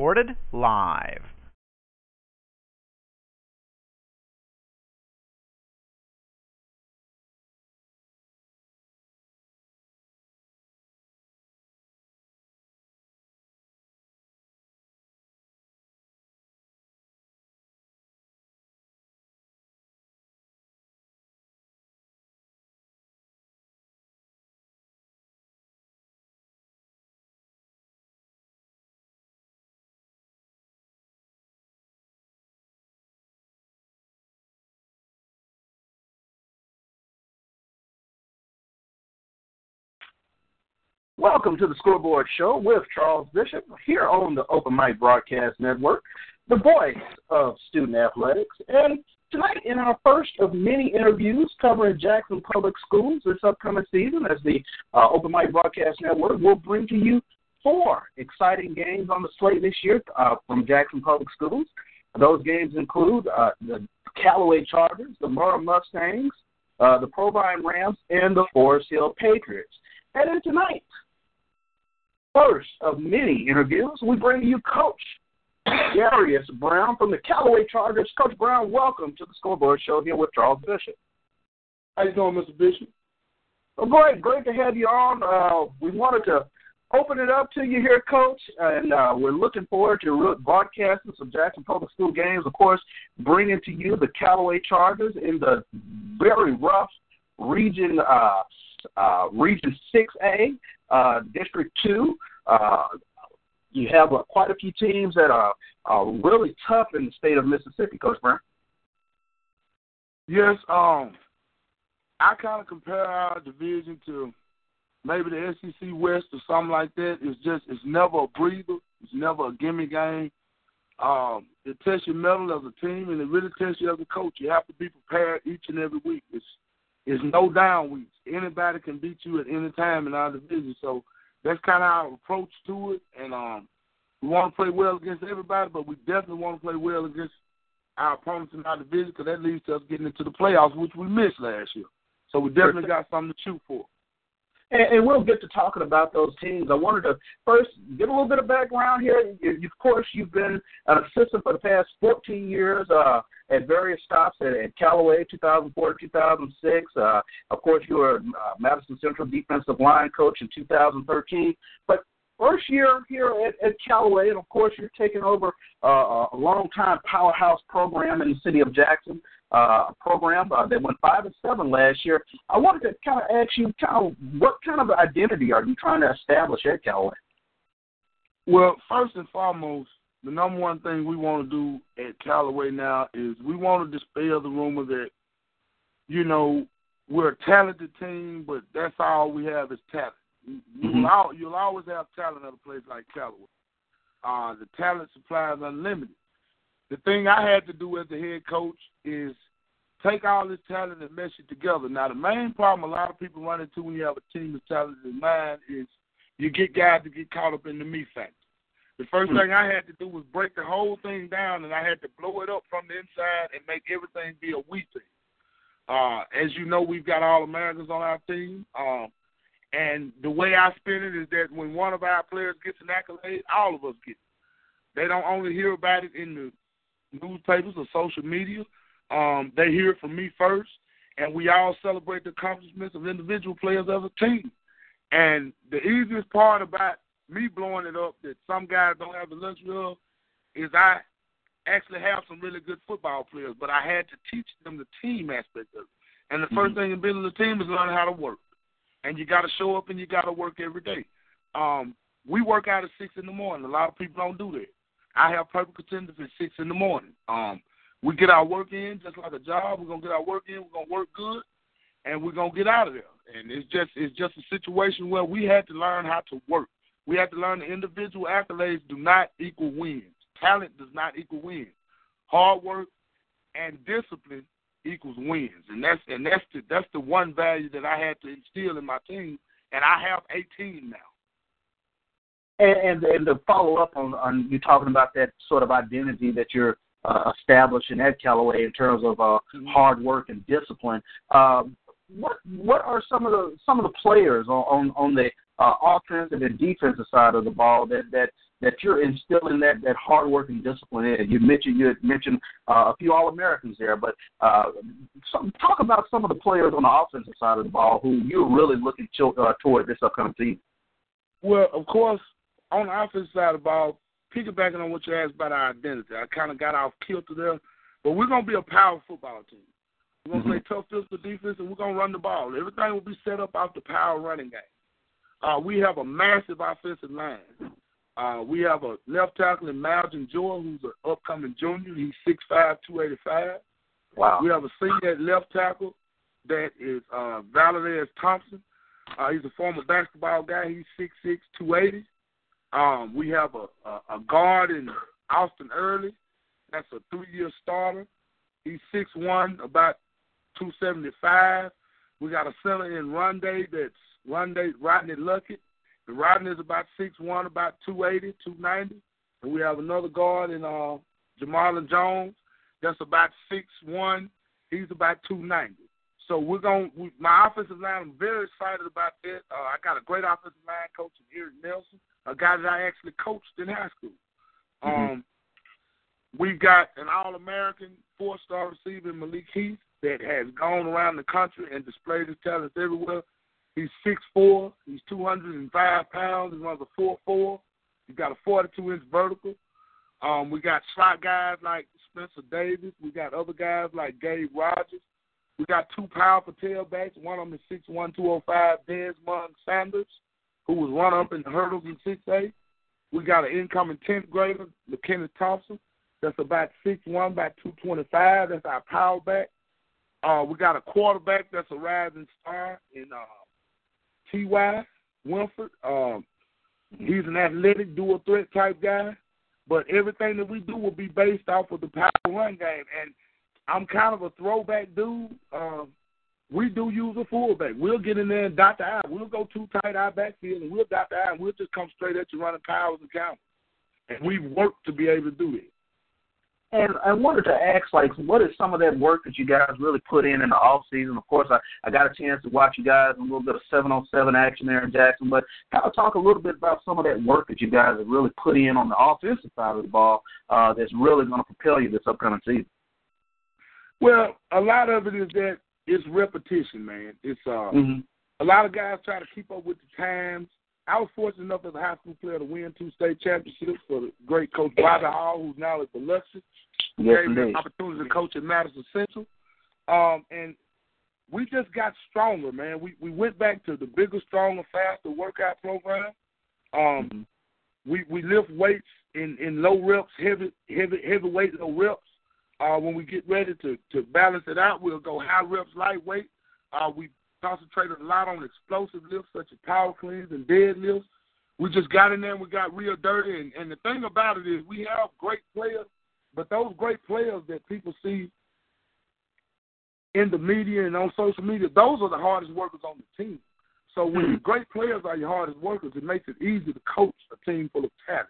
Recorded live. Welcome to the Scoreboard Show with Charles Bishop here on the Open Mic Broadcast Network, the voice of student athletics. And tonight, in our first of many interviews covering Jackson Public Schools this upcoming season, as the uh, Open Mic Broadcast Network will bring to you four exciting games on the slate this year uh, from Jackson Public Schools. Those games include uh, the Callaway Chargers, the Murrah Mustangs, uh, the Provine Rams, and the Forest Hill Patriots. And then tonight, first of many interviews, we bring you Coach Darius Brown from the Callaway Chargers. Coach Brown, welcome to the Scoreboard Show here with Charles Bishop. How you doing, Mr. Bishop? Well, great, great to have you on. Uh, we wanted to open it up to you here, Coach, and uh, we're looking forward to broadcasting some Jackson Public School games. Of course, bringing to you the Callaway Chargers in the very rough region, uh, uh, Region 6A uh, District 2. Uh, you have uh, quite a few teams that are, are really tough in the state of Mississippi, Coach Brown. Yes, um, I kind of compare our division to maybe the SEC West or something like that. It's just it's never a breather. It's never a gimme game. Um, it tests your mettle as a team, and it really tests you as a coach. You have to be prepared each and every week. It's it's no down weeks. Anybody can beat you at any time in our division. So that's kind of our approach to it. And um, we want to play well against everybody, but we definitely want to play well against our opponents in our division because that leads to us getting into the playoffs, which we missed last year. So we definitely got something to shoot for. And, and we'll get to talking about those teams. I wanted to first give a little bit of background here. You, of course, you've been an assistant for the past 14 years uh, at various stops at, at Callaway, 2004 2006. Uh, of course, you were uh, Madison Central defensive line coach in 2013. But first year here at, at Callaway, and of course, you're taking over uh, a long-time powerhouse program in the city of Jackson uh, program uh, that went five and seven last year. I wanted to kind of ask you, kind of, what kind of identity are you trying to establish at Callaway? Well, first and foremost, the number one thing we want to do at Callaway now is we want to dispel the rumor that, you know, we're a talented team, but that's all we have is talent. Mm-hmm. You'll, you'll always have talent at a place like Callaway. Uh, the talent supply is unlimited the thing I had to do as the head coach is take all this talent and mesh it together. Now, the main problem a lot of people run into when you have a team as talented as mine is you get guys to get caught up in the me factor. The 1st Mm-hmm. thing I had to do was break the whole thing down, and I had to blow it up from the inside and make everything be a we thing. Uh, as you know, we've got all Americans on our team. Um, and the way I spin it is that when one of our players gets an accolade, all of us get it. They don't only hear about it in the newspapers or social media. Um, they hear it from me first, and we all celebrate the accomplishments of individual players as a team. And the easiest part about me blowing it up that some guys don't have the luxury of is I actually have some really good football players, but I had to teach them the team aspect of it. And the 1st thing in building a team is learning how to work. And you got to show up and you got to work every day. Um, we work out at six in the morning. A lot of people don't do that. I have perfect attendance at six in the morning. Um, we get our work in just like a job. We're gonna get our work in. We're gonna work good, and we're gonna get out of there and it's just it's just a situation where we had to learn how to work. We have to learn the individual accolades do not equal wins. Talent does not equal wins. Hard work and discipline equals wins, and that's and that's the that's the one value that I had to instill in my team, and I have 18 now. And, and and to follow up on on you talking about that sort of identity that you're uh, establishing at Callaway in terms of uh, mm-hmm. hard work and discipline. Um, what what are some of the some of the players on on, on the uh, offensive and defensive side of the ball that that that you're instilling that that hard work and discipline in. You mentioned you had mentioned uh, a few All Americans there, but uh, some, talk about some of the players on the offensive side of the ball who you're really looking to, uh, toward this upcoming season. Well, of course, on the offensive side of the ball, piggybacking on what you asked about our identity, I kind of got off kilter there, but we're gonna be a power football team. We're gonna mm-hmm. play tough physical defense, and we're gonna run the ball. Everything will be set up off the power running game. Uh, we have a massive offensive line. Uh, we have a left tackle in Malcolm Joy, who's an upcoming junior. He's six five, two eighty five. Wow. We have a senior at left tackle that is uh, Valdez Thompson. Uh, he's a former basketball guy. He's six six, two eighty. Um, we have a, a, a guard in Austin Early. That's a three-year starter. He's six one, about two seventy five. We got a center in Runday that's Runday Rodney Luckett. The Rodney is about six one, about two eighty, two ninety. And we have another guard in uh Jamarlin Jones that's about six one. He's about two ninety. So we're going. We, my offensive line. I'm very excited about that. Uh, I got a great offensive line coach in Eric Nelson a guy that I actually coached in high school. Mm-hmm. Um, we've got an All American four star receiver, Malik Heath, that has gone around the country and displayed his talents everywhere. He's six four. He's two hundred and five pounds. He runs a four four. He's got a forty two inch vertical. Um, we got slot guys like Spencer Davis. We got other guys like Gabe Rogers. We got two powerful tailbacks. One of them is six one two oh five Desmond Sanders who was run up in the hurdles in 6A. We got an incoming 10th grader, McKenna Thompson, that's about 6'1", about 225. That's our power back. Uh, we got a quarterback that's a rising star in uh, T.Y. Winford. Um, he's an athletic, dual threat type guy. But everything that we do will be based off of the power run game. And I'm kind of a throwback dude. Um, we do use a fullback. We'll get in there and dot the I. We'll go too tight our backfield and we'll dot the I and we'll just come straight at you running powers and counters. And we've worked to be able to do it. And I wanted to ask, like, what is some of that work that you guys really put in in the off season? Of course, I, I got a chance to watch you guys a little bit of seven on seven action there in Jackson, but kind of talk a little bit about some of that work that you guys have really put in on the offensive side of the ball uh, that's really going to propel you this upcoming season. Well, a lot of it is that it's repetition, man. It's uh, mm-hmm. a lot of guys try to keep up with the times. I was fortunate enough as a high school player to win two state championships for the great coach Bobby Hall, who's now at Biloxi. Yes, gave me an opportunity to coach at Madison Central. Um, and we just got stronger, man. We we went back to the bigger, stronger, faster workout program. Um, mm-hmm. we we lift weights in in low reps, heavy heavy heavy weight low reps. Uh, when we get ready to, to balance it out, we'll go high reps, lightweight. Uh, we concentrated a lot on explosive lifts such as power cleans and deadlifts. We just got in there and we got real dirty. And, and the thing about it is we have great players, but those great players that people see in the media and on social media, those are the hardest workers on the team. So when mm-hmm. great players are your hardest workers, it makes it easy to coach a team full of talent.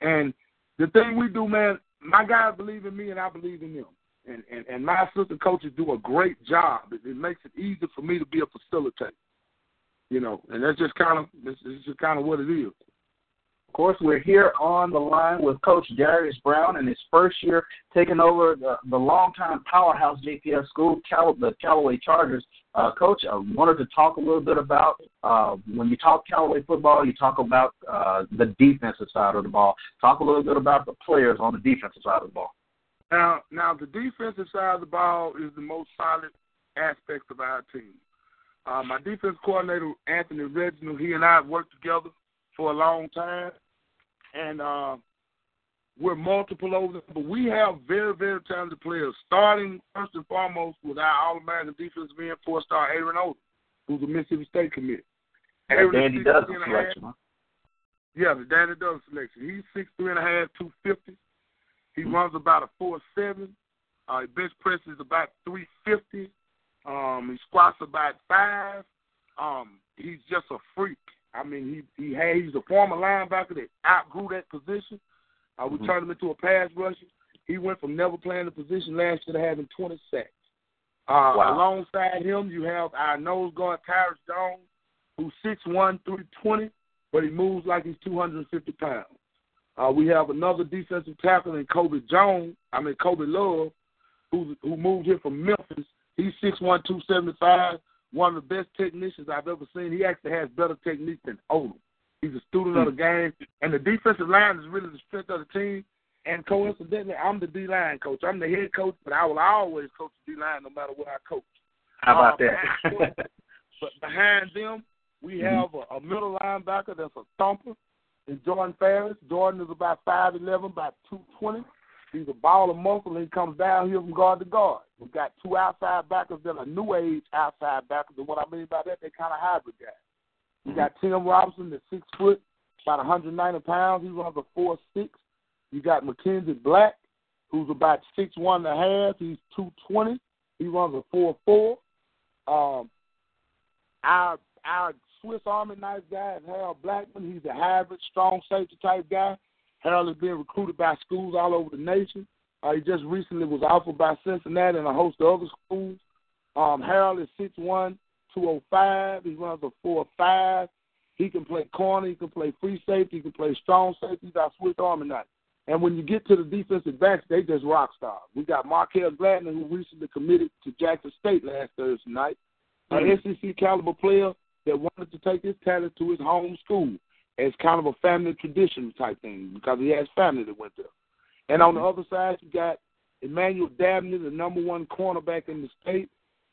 And the thing we do, man, my guys believe in me and I believe in them. And and, and my assistant coaches do a great job. It, it makes it easy for me to be a facilitator. You know, and that's just kind of this is just kind of what it is. Of course, we're here on the line with Coach Darius Brown in his first year taking over the, the longtime powerhouse JPS school, Cal, the Callaway Chargers. Uh, Coach, I wanted to talk a little bit about uh, when you talk Callaway football, you talk about uh, the defensive side of the ball. Talk a little bit about the players on the defensive side of the ball. Now, now the defensive side of the ball is the most solid aspect of our team. Uh, my defense coordinator Anthony Reginald, he and I have worked together for a long time, and uh, we're multiple over them. But we have very, very talented players. Starting first and foremost with our All American defense being four-star Aaron Odom. who's a Mississippi State commit. Dandy Dozen selection. Huh? Yeah, the Dandy Dozen selection. He's six three and a half, two fifty. He mm-hmm. runs about a four seven. Uh, bench press is about three fifty. Um, he squats about five. Um, he's just a freak. I mean, he he had, he's a former linebacker that outgrew that position. Uh, we mm-hmm. turned him into a pass rusher. He went from never playing the position last year to having 20 sacks. Uh, wow. Alongside him, you have our nose guard, Tyrus Jones, who's 6'1", 320, but he moves like he's 250 pounds. Uh, we have another defensive tackle in Kobe Jones, I mean Kobe Love, who who moved here from Memphis. He's 6'1", 275, one of the best technicians I've ever seen. He actually has better technique than Odom. He's a student mm-hmm. of the game, and the defensive line is really the strength of the team. And coincidentally, I'm the D line coach. I'm the head coach, but I will always coach the D line no matter what I coach. How about uh, that? but behind them, we mm-hmm. have a, a middle linebacker that's a thumper, and Jordan Ferris. Jordan is about five eleven, about two twenty. He's a ball of muscle, and he comes down here from guard to guard. We've got two outside backers that are new age outside backers, and what I mean by that, they're kind of hybrid guys. We got Tim Robinson, that's six foot, about 190 pounds. He runs a four six. You got Mackenzie Black, who's about six one and a half. He's two twenty. He runs a four four. Um, our our Swiss Army knife guy is Harold Blackman. He's a hybrid, strong safety type guy. Harold is being recruited by schools all over the nation. Uh, he just recently was offered by Cincinnati and a host of other schools. Um, Harold is six one, two oh five. He runs a four five. He can play corner. He can play free safety. He can play strong safety. He's our Swiss Army knife. And when you get to the defensive backs, they just rock stars. We got Markel Gladney, who recently committed to Jackson State last Thursday night, an SEC caliber player that wanted to take his talent to his home school as kind of a family tradition type thing because he has family that went there. And on the mm-hmm. other side, you got Emmanuel Dabney, the number one cornerback in the state,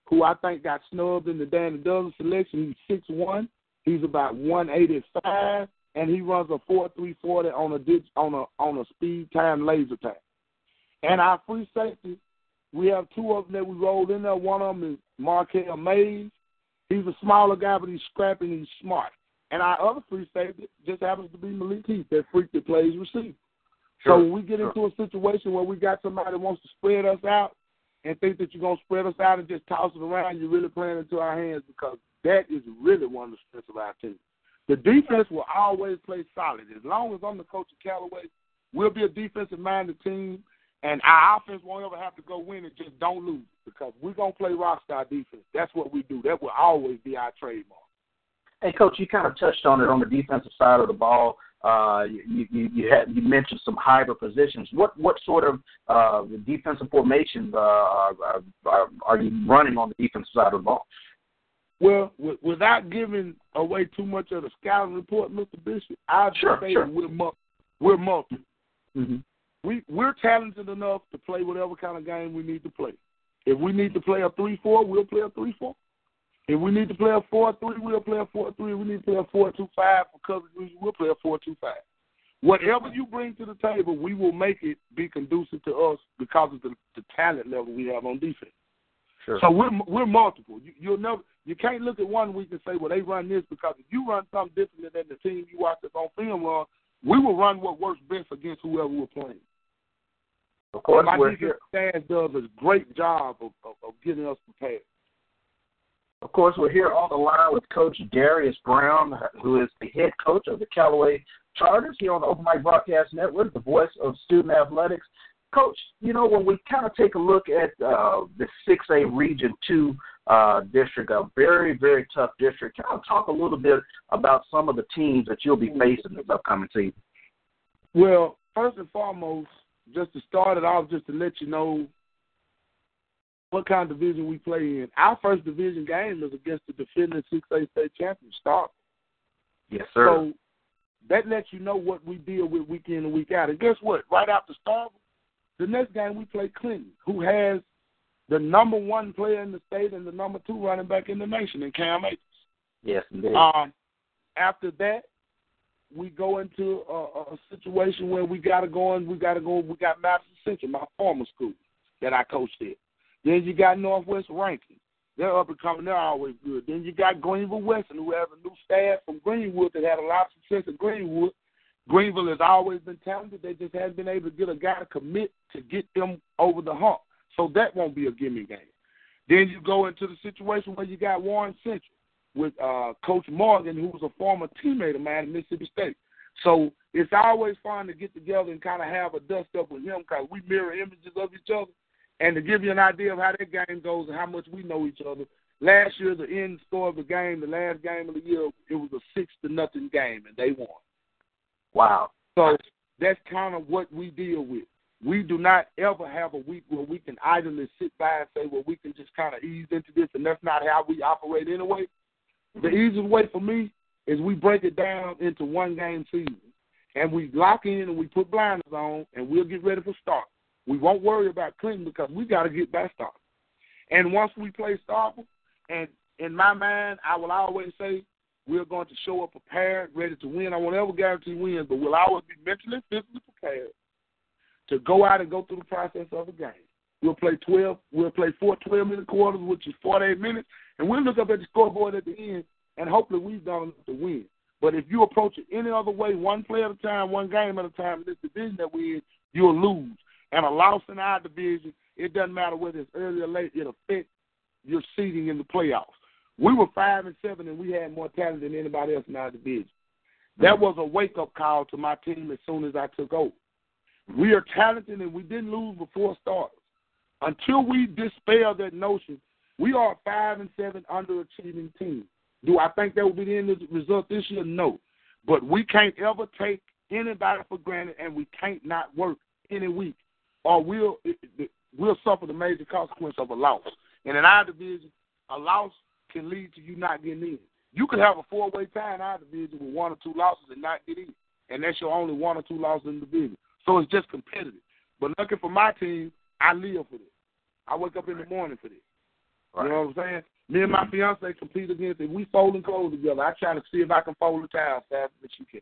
who I think got snubbed in the Dandy Dozen selection. He's six one. He's about one eighty five and he runs a four three forty on a ditch on a on a speed time laser tag. And our free safety, we have two of them that we rolled in there. One of them is Markel Mays. He's a smaller guy, but he's scrappy and he's smart. And our other free safety just happens to be Malik Heath, that freak that plays receiver. Sure. So when we get sure. into a situation where we got somebody that wants to spread us out and think that you're gonna spread us out and just toss it around, you're really playing into our hands because that is really one of the strengths of our team. The defense will always play solid. As long as I'm the coach of Callaway, we'll be a defensive minded team, and our offense won't ever have to go win it. Just don't lose because we're gonna play rock star defense. That's what we do. That will always be our trademark. Hey, coach, you kind of touched on it on the defensive side of the ball. Uh, you you you, had, you mentioned some hybrid positions. What what sort of uh, defensive formations uh, are, are are you running on the defensive side of the ball? Well, w- without giving away too much of the scouting report, Mr. Bishop, I'd sure, say sure. we're mu- we're multi. Mm-hmm. We we're talented enough to play whatever kind of game we need to play. If we need to play a three four, we'll play a three four. If we need to play a four three, we'll play a four three. If we need to play a four two five for coverage reasons, we'll play a four two five. Whatever you bring to the table, we will make it be conducive to us because of the, the talent level we have on defense. Sure. So we're we're multiple. You, you'll never you can't look at one week and say, well, they run this because if you run something different than the team you watch that's on film run, we will run what works best against whoever we're playing. Of course, my defense staff does a great job of, of, of getting us prepared. Of course, we're here on the line with Coach Darius Brown, who is the head coach of the Callaway Chargers here on the Open Mic Broadcast Network, the voice of student athletics. Coach, you know, when we kind of take a look at uh, the 6A Region 2 uh, district, a very, very tough district, kind of talk a little bit about some of the teams that you'll be facing this upcoming season? Well, first and foremost, just to start it off, just to let you know what kind of division we play in. Our first division game is against the defending 6A state champion, Stark. Yes, sir. So that lets you know what we deal with week in and week out. And guess what? Right after Stark, the next game we play Clinton, who has the number one player in the state and the number two running back in the nation in Cam Akers. Yes, indeed. Um, after that, we go into a, a situation where we got to go and we got to go. We got Madison Central, my former school that I coached at. Then you got Northwest Rankin. They're up and coming. They're always good. Then you got Greenville Weston, who has a new staff from Greenwood that had a lot of success at Greenwood. Greenville has always been talented. They just haven't been able to get a guy to commit to get them over the hump. So that won't be a gimme game. Then you go into the situation where you got Warren Central with uh, Coach Morgan, who was a former teammate of mine at Mississippi State. So it's always fun to get together and kind of have a dust up with him because we mirror images of each other. And to give you an idea of how that game goes and how much we know each other, last year the end score of the game, the last game of the year, it was a six to nothing game, and they won. Wow. So that's kind of what we deal with. We do not ever have a week where we can idly sit by and say, well, we can just kind of ease into this, and that's not how we operate anyway. The mm-hmm. easiest way for me is we break it down into one game season, and we lock in and we put blinders on, and we'll get ready for start. We won't worry about Clinton because we got to get back started. And once we play Starkville, and in my mind, I will always say we're going to show up prepared, ready to win. I won't ever guarantee wins, but we'll always be mentally, physically prepared to go out and go through the process of a game. We'll play 12. We'll play four 12 minute quarters, which is 48 minutes, and we'll look up at the scoreboard at the end, and hopefully we've done enough to win. But if you approach it any other way, one play at a time, one game at a time, in this division that we're in, you'll lose. And a loss in our division, it doesn't matter whether it's early or late, it affects your seeding in the playoffs. We were five and seven, and we had more talent than anybody else in our division. That was a wake up call to my team as soon as I took over. We are talented, and we didn't lose before starters. Until we dispel that notion, we are a five and seven underachieving team. Do I think that will be the end result this year? No. But we can't ever take anybody for granted, and we can't not work any week or we'll we'll suffer the major consequence of a loss. And in our division, a loss can lead to you not getting in. You could have a four way tie in our division with one or two losses and not get in. And that's your only one or two losses in the division. So it's just competitive. But looking for my team, I live for this. I wake up in the morning for this. Right. You know what I'm saying? Me and my fiance compete against it. We fold and clothes together. I try to see if I can fold the towel faster than she can.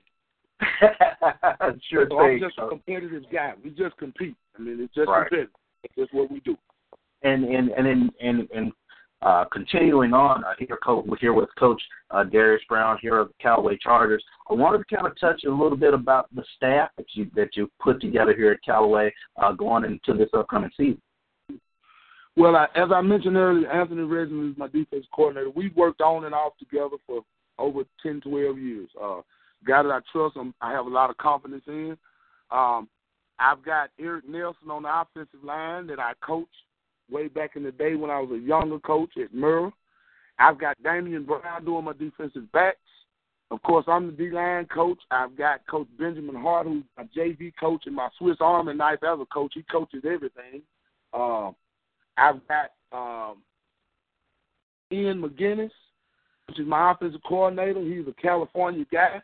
sure so I'm just a competitive guy. We just compete. I mean, it's just right. It's just what we do. And and and in and and uh, continuing on uh, here, coach, here with Coach uh, Darius Brown here of the Callaway Chargers. I wanted to kind of touch a little bit about the staff that you that you put together here at Callaway uh, going into this upcoming season. Well, I, as I mentioned earlier, Anthony Reginald is my defense coordinator. We've worked on and off together for over 10, 12 years. Uh, guy that I trust, I'm, I have a lot of confidence in. Um, I've got Eric Nelson on the offensive line that I coached way back in the day when I was a younger coach at Murrah. I've got Damian Brown doing my defensive backs. Of course, I'm the D line coach. I've got Coach Benjamin Hart, who's my JV coach and my Swiss Army knife as a coach. He coaches everything. Um, I've got um, Ian McGinnis, which is my offensive coordinator. He's a California guy.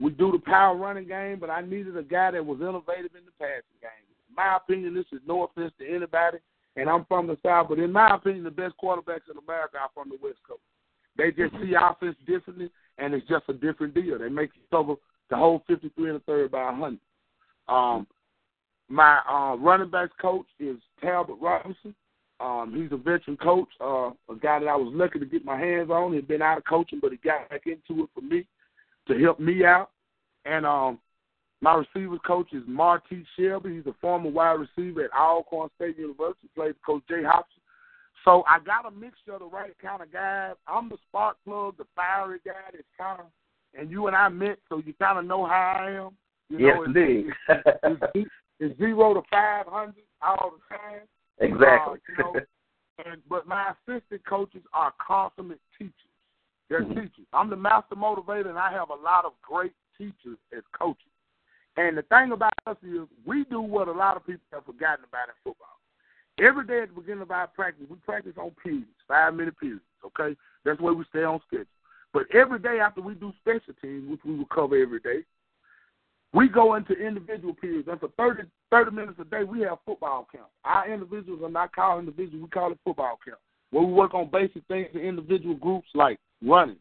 We do the power running game, but I needed a guy that was innovative in the passing game. In my opinion, this is no offense to anybody, and I'm from the South, but in my opinion, the best quarterbacks in America are from the West Coast. They just see offense differently, and it's just a different deal. They make you cover the whole 53 and a third by 100. Um, my uh, running backs coach is Talbot Robinson. Um, he's a veteran coach, uh, a guy that I was lucky to get my hands on. He'd been out of coaching, but he got back into it for me to help me out. And um, my receivers coach is Marty Shelby. He's a former wide receiver at Alcorn State University. Played for Coach Jay Hopson. So I got a mixture of the right kind of guys. I'm the spark plug, the fiery guy that's kind of, and you and I met, so you kind of know how I am. You yes, know, indeed. it's, it's zero to five hundred all the time. Exactly. Uh, you know, and, but my assistant coaches are consummate teachers. They're mm-hmm. teachers. I'm the master motivator, and I have a lot of great teachers as coaches. And the thing about us is we do what a lot of people have forgotten about in football. Every day at the beginning of our practice, we practice on periods, five minute periods, okay? That's where we stay on schedule. But every day after we do special teams, which we will cover every day, we go into individual periods. And for 30, 30 minutes a day, we have football camp. Our individuals are not called individuals, we call it football camp, where we work on basic things in individual groups like running,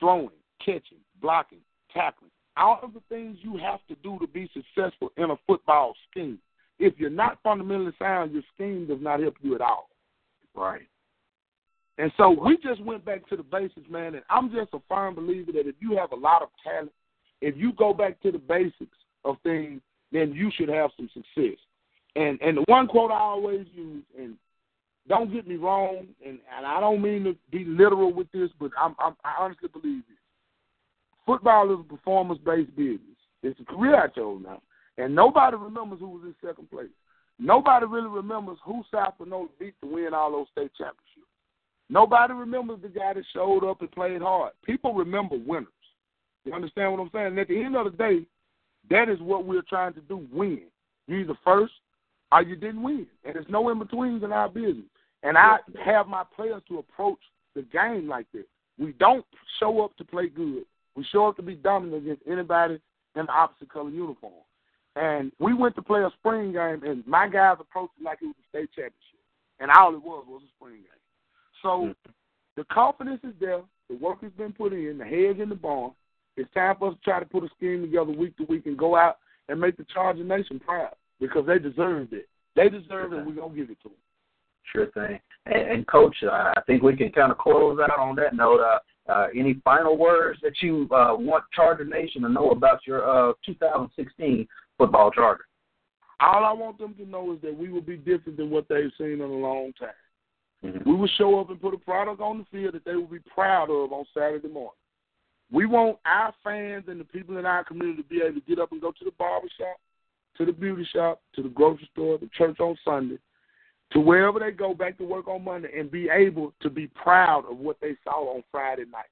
throwing, catching, blocking, tackling. All of the things you have to do to be successful in a football scheme. If you're not fundamentally sound, your scheme does not help you at all. Right. And so we just went back to the basics, man. And I'm just a firm believer that if you have a lot of talent, if you go back to the basics of things, then you should have some success. And and the one quote I always use, and don't get me wrong, and, and I don't mean to be literal with this, but I'm, I'm I honestly believe this. Football is a performance based business. It's a career I chose now. And nobody remembers who was in second place. Nobody really remembers who South Panola beat to win all those state championships. Nobody remembers the guy that showed up and played hard. People remember winners. You understand what I'm saying? And at the end of the day, that is what we're trying to do win. You either first or you didn't win. And there's no in betweens in our business. And I have my players to approach the game like this. We don't show up to play good. We show up to be dominant against anybody in the opposite color uniform. And we went to play a spring game, and my guys approached it like it was a state championship. And all it was was a spring game. So mm-hmm. the confidence is there. The work has been put in. The head's in the barn. It's time for us to try to put a scheme together week to week and go out and make the Charger Nation proud because they deserve it. They deserve it. We're gonna give it to them. Sure thing. And, and Coach, uh, I think we can kind of close out on that note. Uh, uh, any final words that you uh, want Charger Nation to know about your uh, 2016 football charter? All I want them to know is that we will be different than what they've seen in a long time. Mm-hmm. We will show up and put a product on the field that they will be proud of on Saturday morning. We want our fans and the people in our community to be able to get up and go to the barber shop, to the beauty shop, to the grocery store, the church on Sunday, to wherever they go back to work on Monday and be able to be proud of what they saw on Friday night.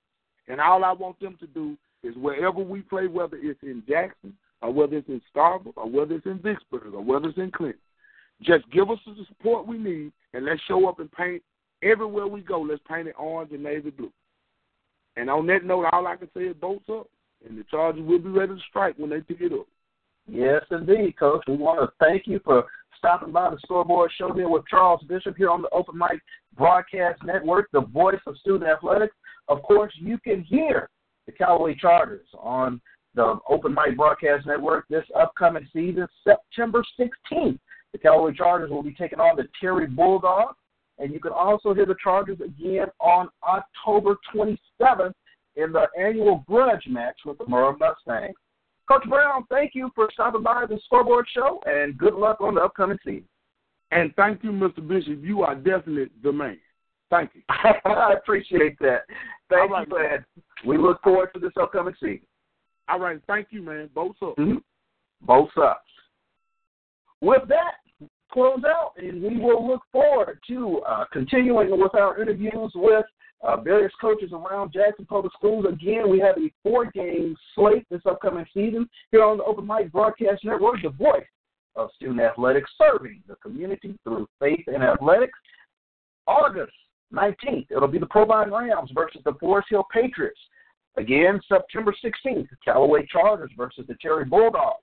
And all I want them to do is wherever we play, whether it's in Jackson or whether it's in Starkville or whether it's in Vicksburg or whether it's in Clinton, just give us the support we need and let's show up and paint everywhere we go. Let's paint it orange and navy blue. And on that note, all I can say is bolts up, and the Chargers will be ready to strike when they pick it up. Yes, indeed, Coach. We want to thank you for stopping by the scoreboard show here with Charles Bishop here on the Open Mic Broadcast Network, the voice of student athletics. Of course, you can hear the Callaway Chargers on the Open Mic Broadcast Network this upcoming season, September 16th. The Callaway Chargers will be taking on the Terry Bulldogs. And you can also hear the Chargers again on October 27th in the annual grudge match with the Murrah Mustangs. Coach Brown, thank you for stopping by the scoreboard show, and good luck on the upcoming season. And thank you, Mr. Bishop. You are definitely the man. Thank you. I appreciate that. Thank right, you, man. We look forward to this upcoming season. All right. Thank you, man. Bolts up. Mm-hmm. Bolts up. With that, close out, and we will look forward to uh, continuing with our interviews with uh, various coaches around Jackson Public Schools. Again, we have a four-game slate this upcoming season here on the Open Mic Broadcast Network, the voice of student athletics, serving the community through faith and athletics. August 19th, it'll be the Provine Rams versus the Forest Hill Patriots. Again, September 16th, Callaway Chargers versus the Terry Bulldogs.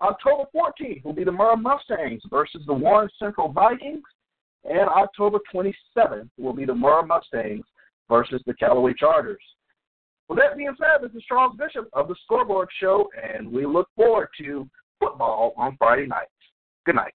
October 14th will be the Murrah Mustangs versus the Warren Central Vikings. And October 27th will be the Murrah Mustangs versus the Callaway Chargers. With that being said, this is Charles Bishop of the Scoreboard Show, and we look forward to football on Friday nights. Good night.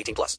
18 plus.